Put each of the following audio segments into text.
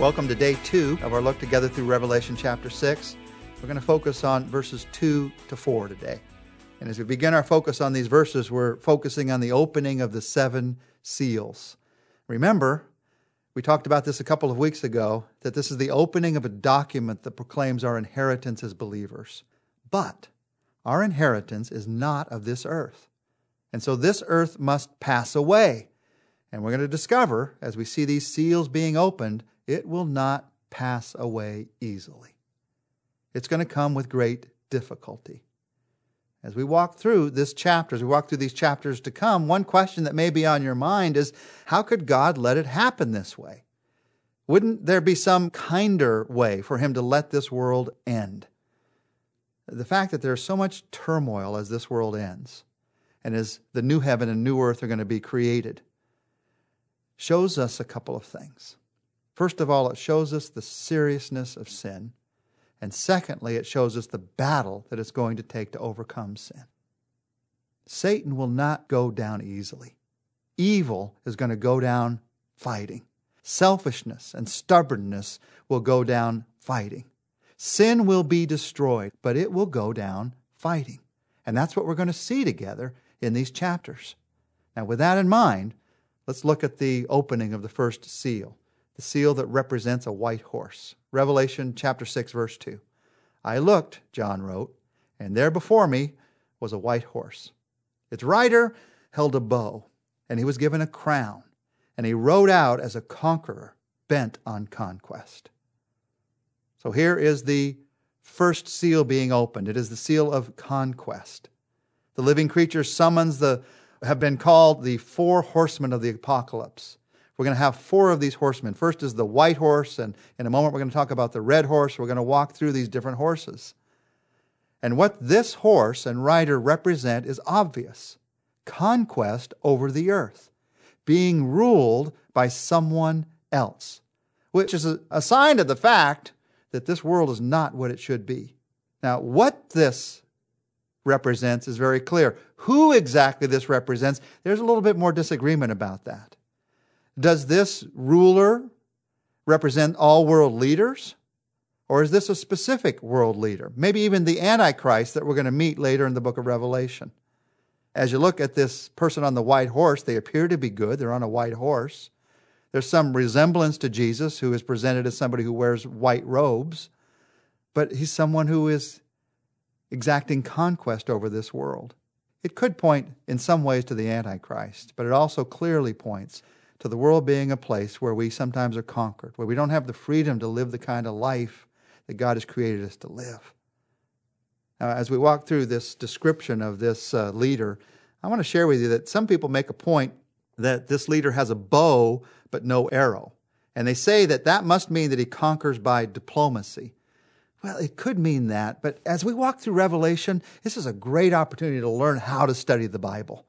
Welcome to day two of our look together through Revelation chapter 6. We're going to focus on verses 2 to 4 today. And as we begin our focus on these verses, we're focusing on the opening of the seven seals. Remember, we talked about this a couple of weeks ago that this is the opening of a document that proclaims our inheritance as believers. But our inheritance is not of this earth. And so this earth must pass away. And we're going to discover, as we see these seals being opened, it will not pass away easily. It's going to come with great difficulty. As we walk through this chapter, as we walk through these chapters to come, one question that may be on your mind is how could God let it happen this way? Wouldn't there be some kinder way for him to let this world end? The fact that there's so much turmoil as this world ends and as the new heaven and new earth are going to be created shows us a couple of things. First of all, it shows us the seriousness of sin. And secondly, it shows us the battle that it's going to take to overcome sin. Satan will not go down easily. Evil is going to go down fighting. Selfishness and stubbornness will go down fighting. Sin will be destroyed, but it will go down fighting. And that's what we're going to see together in these chapters. Now, with that in mind, let's look at the opening of the first seal the seal that represents a white horse. Revelation chapter 6, verse 2. I looked, John wrote, and there before me was a white horse. Its rider held a bow, and he was given a crown, and he rode out as a conqueror bent on conquest. So here is the first seal being opened. It is the seal of conquest. The living creature summons the have been called the four horsemen of the apocalypse. We're going to have four of these horsemen. First is the white horse, and in a moment we're going to talk about the red horse. We're going to walk through these different horses. And what this horse and rider represent is obvious conquest over the earth, being ruled by someone else, which is a, sign of the fact that this world is not what it should be. Now, what this represents is very clear. Who exactly this represents, there's a little bit more disagreement about that. Does this ruler represent all world leaders? Or is this a specific world leader? Maybe even the Antichrist that we're going to meet later in the book of Revelation. As you look at this person on the white horse, they appear to be good. They're on a white horse. There's some resemblance to Jesus, who is presented as somebody who wears white robes, but he's someone who is exacting conquest over this world. It could point in some ways to the Antichrist, but it also clearly points to the world being a place where we sometimes are conquered, where we don't have the freedom to live the kind of life that God has created us to live. Now, as we walk through this description of this uh, leader, I want to share with you that some people make a point that this leader has a bow but no arrow. And they say that that must mean that he conquers by diplomacy. Well, it could mean that, but as we walk through Revelation, this is a great opportunity to learn how to study the Bible.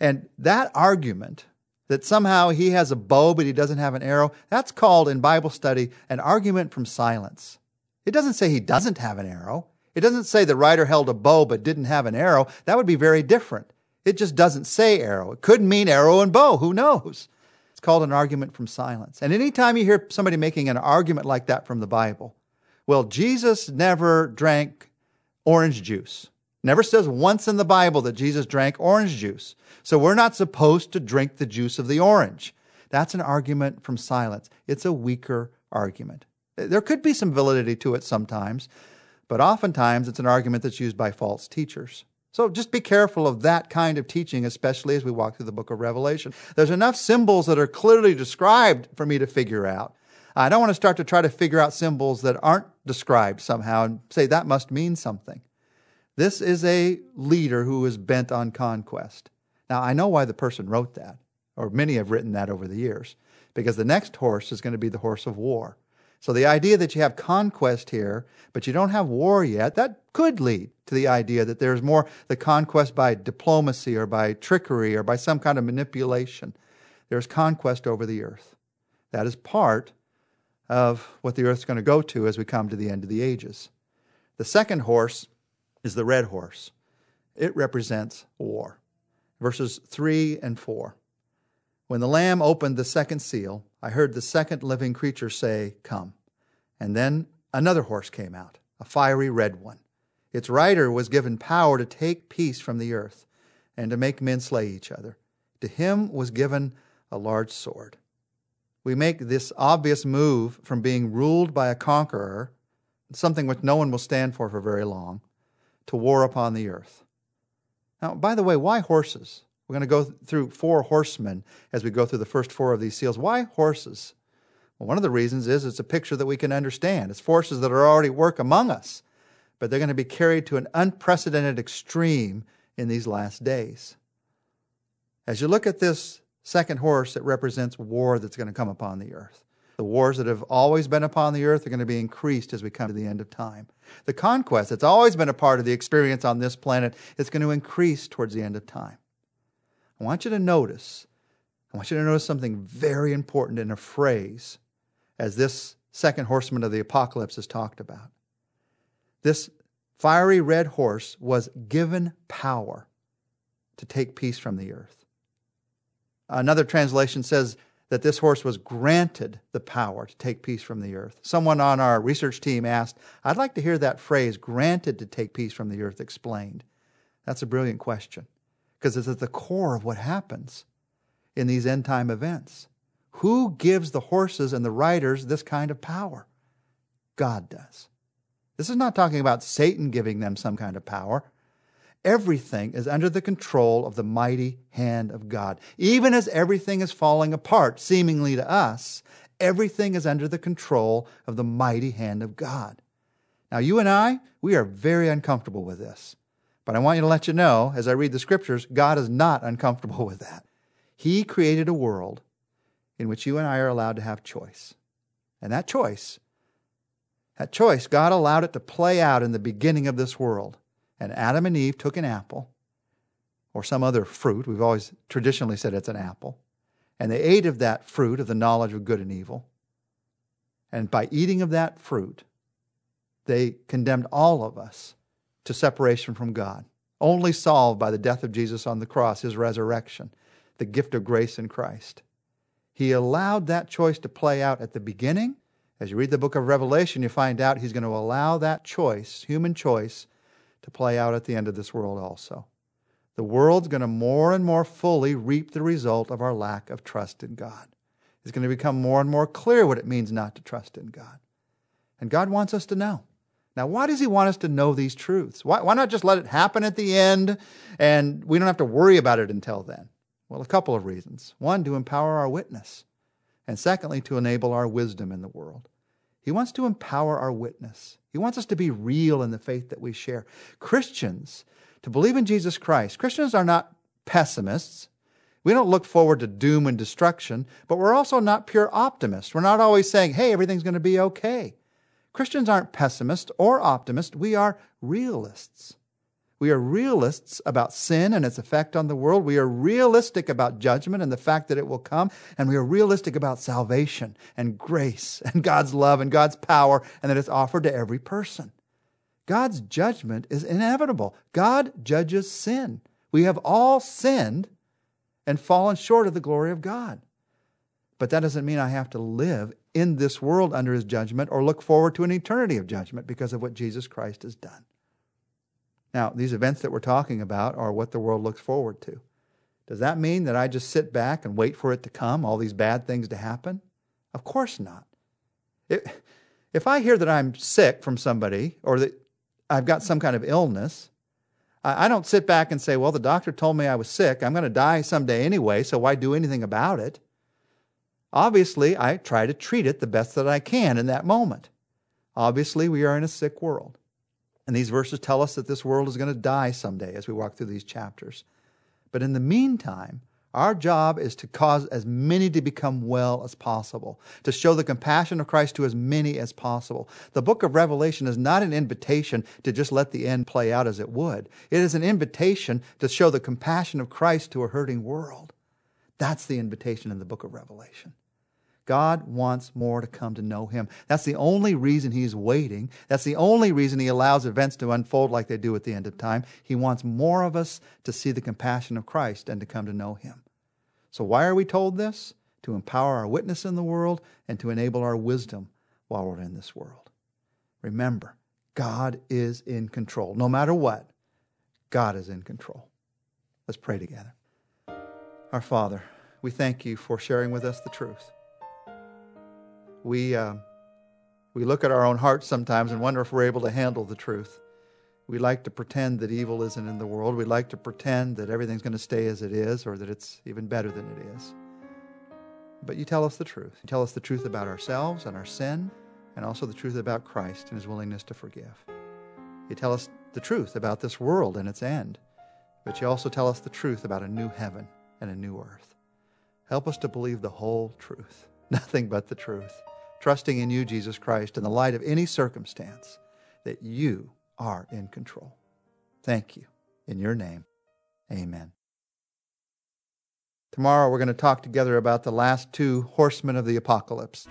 And that argument that somehow he has a bow but he doesn't have an arrow, that's called in Bible study an argument from silence. It doesn't say he doesn't have an arrow. It doesn't say the writer held a bow but didn't have an arrow. That would be very different. It just doesn't say arrow. It could mean arrow and bow. Who knows? It's called an argument from silence. And anytime you hear somebody making an argument like that from the Bible, well, Jesus never drank orange juice. Never says once in the Bible that Jesus drank orange juice. So we're not supposed to drink the juice of the orange. That's an argument from silence. It's a weaker argument. There could be some validity to it sometimes, but oftentimes it's an argument that's used by false teachers. So just be careful of that kind of teaching, especially as we walk through the book of Revelation. There's enough symbols that are clearly described for me to figure out. I don't want to start to try to figure out symbols that aren't described somehow and say that must mean something. This is a leader who is bent on conquest. Now, I know why the person wrote that, or many have written that over the years, because the next horse is going to be the horse of war. So the idea that you have conquest here, but you don't have war yet, that could lead to the idea that there's more the conquest by diplomacy or by trickery or by some kind of manipulation. There's conquest over the earth. That is part of what the earth's going to go to as we come to the end of the ages. The second horse is the red horse. It represents war. Verses 3 and 4. When the Lamb opened the second seal, I heard the second living creature say, Come. And then another horse came out, a fiery red one. Its rider was given power to take peace from the earth and to make men slay each other. To him was given a large sword. We make this obvious move from being ruled by a conqueror, something which no one will stand for for very long, to war upon the earth. Now, by the way, why horses? We're going to go through four horsemen as we go through the first four of these seals. Why horses? Well, one of the reasons is it's a picture that we can understand. It's forces that are already work among us, but they're going to be carried to an unprecedented extreme in these last days. As you look at this second horse, it represents war that's going to come upon the earth. The wars that have always been upon the earth are going to be increased as we come to the end of time. The conquest that's always been a part of the experience on this planet is going to increase towards the end of time. I want you to notice, I want you to notice something very important in a phrase as this second horseman of the apocalypse is talked about. This fiery red horse was given power to take peace from the earth. Another translation says that this horse was granted the power to take peace from the earth. Someone on our research team asked, I'd like to hear that phrase, granted to take peace from the earth, explained. That's a brilliant question because it's at the core of what happens in these end time events. Who gives the horses and the riders this kind of power? God does. This is not talking about Satan giving them some kind of power. Everything is under the control of the mighty hand of God. Even as everything is falling apart, seemingly to us, everything is under the control of the mighty hand of God. Now, you and I, we are very uncomfortable with this. But I want you to let you know, as I read the scriptures, God is not uncomfortable with that. He created a world in which you and I are allowed to have choice. And that choice, that choice, God allowed it to play out in the beginning of this world and Adam and Eve took an apple or some other fruit. We've always traditionally said it's an apple. And they ate of that fruit of the knowledge of good and evil. And by eating of that fruit, they condemned all of us to separation from God, only solved by the death of Jesus on the cross, his resurrection, the gift of grace in Christ. He allowed that choice to play out at the beginning. As you read the book of Revelation, you find out he's going to allow that choice, human choice, to play out at the end of this world also. The world's going to more and more fully reap the result of our lack of trust in God. It's going to become more and more clear what it means not to trust in God. And God wants us to know. Now, why does He want us to know these truths? Why, why not just let it happen at the end and we don't have to worry about it until then? Well, a couple of reasons. One, to empower our witness, and secondly, to enable our wisdom in the world. He wants to empower our witness. He wants us to be real in the faith that we share. Christians, to believe in Jesus Christ, Christians are not pessimists. We don't look forward to doom and destruction, but we're also not pure optimists. We're not always saying, hey, everything's going to be okay. Christians aren't pessimists or optimists. We are realists. We are realists about sin and its effect on the world. We are realistic about judgment and the fact that it will come. And we are realistic about salvation and grace and God's love and God's power and that it's offered to every person. God's judgment is inevitable. God judges sin. We have all sinned and fallen short of the glory of God. But that doesn't mean I have to live in this world under his judgment or look forward to an eternity of judgment because of what Jesus Christ has done. Now, these events that we're talking about are what the world looks forward to. Does that mean that I just sit back and wait for it to come, all these bad things to happen? Of course not. if I hear that I'm sick from somebody or that I've got some kind of illness, I don't sit back and say, well, the doctor told me I was sick. I'm going to die someday anyway, so why do anything about it? Obviously, I try to treat it the best that I can in that moment. Obviously, we are in a sick world. And these verses tell us that this world is going to die someday as we walk through these chapters. But in the meantime, our job is to cause as many to become well as possible, to show the compassion of Christ to as many as possible. The book of Revelation is not an invitation to just let the end play out as it would. It is an invitation to show the compassion of Christ to a hurting world. That's the invitation in the book of Revelation. God wants more to come to know Him. That's the only reason He's waiting. That's the only reason He allows events to unfold like they do at the end of time. He wants more of us to see the compassion of Christ and to come to know Him. So, why are we told this? to empower our witness in the world and to enable our wisdom while we're in this world. Remember, God is in control. No matter what, God is in control. Let's pray together. Our Father, we thank you for sharing with us the truth. We, uh, we look at our own hearts sometimes and wonder if we're able to handle the truth. We like to pretend that evil isn't in the world. We like to pretend that everything's going to stay as it is or that it's even better than it is. But you tell us the truth. You tell us the truth about ourselves and our sin, and also the truth about Christ and his willingness to forgive. You tell us the truth about this world and its end, but you also tell us the truth about a new heaven and a new earth. Help us to believe the whole truth, nothing but the truth, trusting in you, Jesus Christ, in the light of any circumstance, that you are in control. Thank you. In your name, amen. Tomorrow we're going to talk together about the last two horsemen of the apocalypse.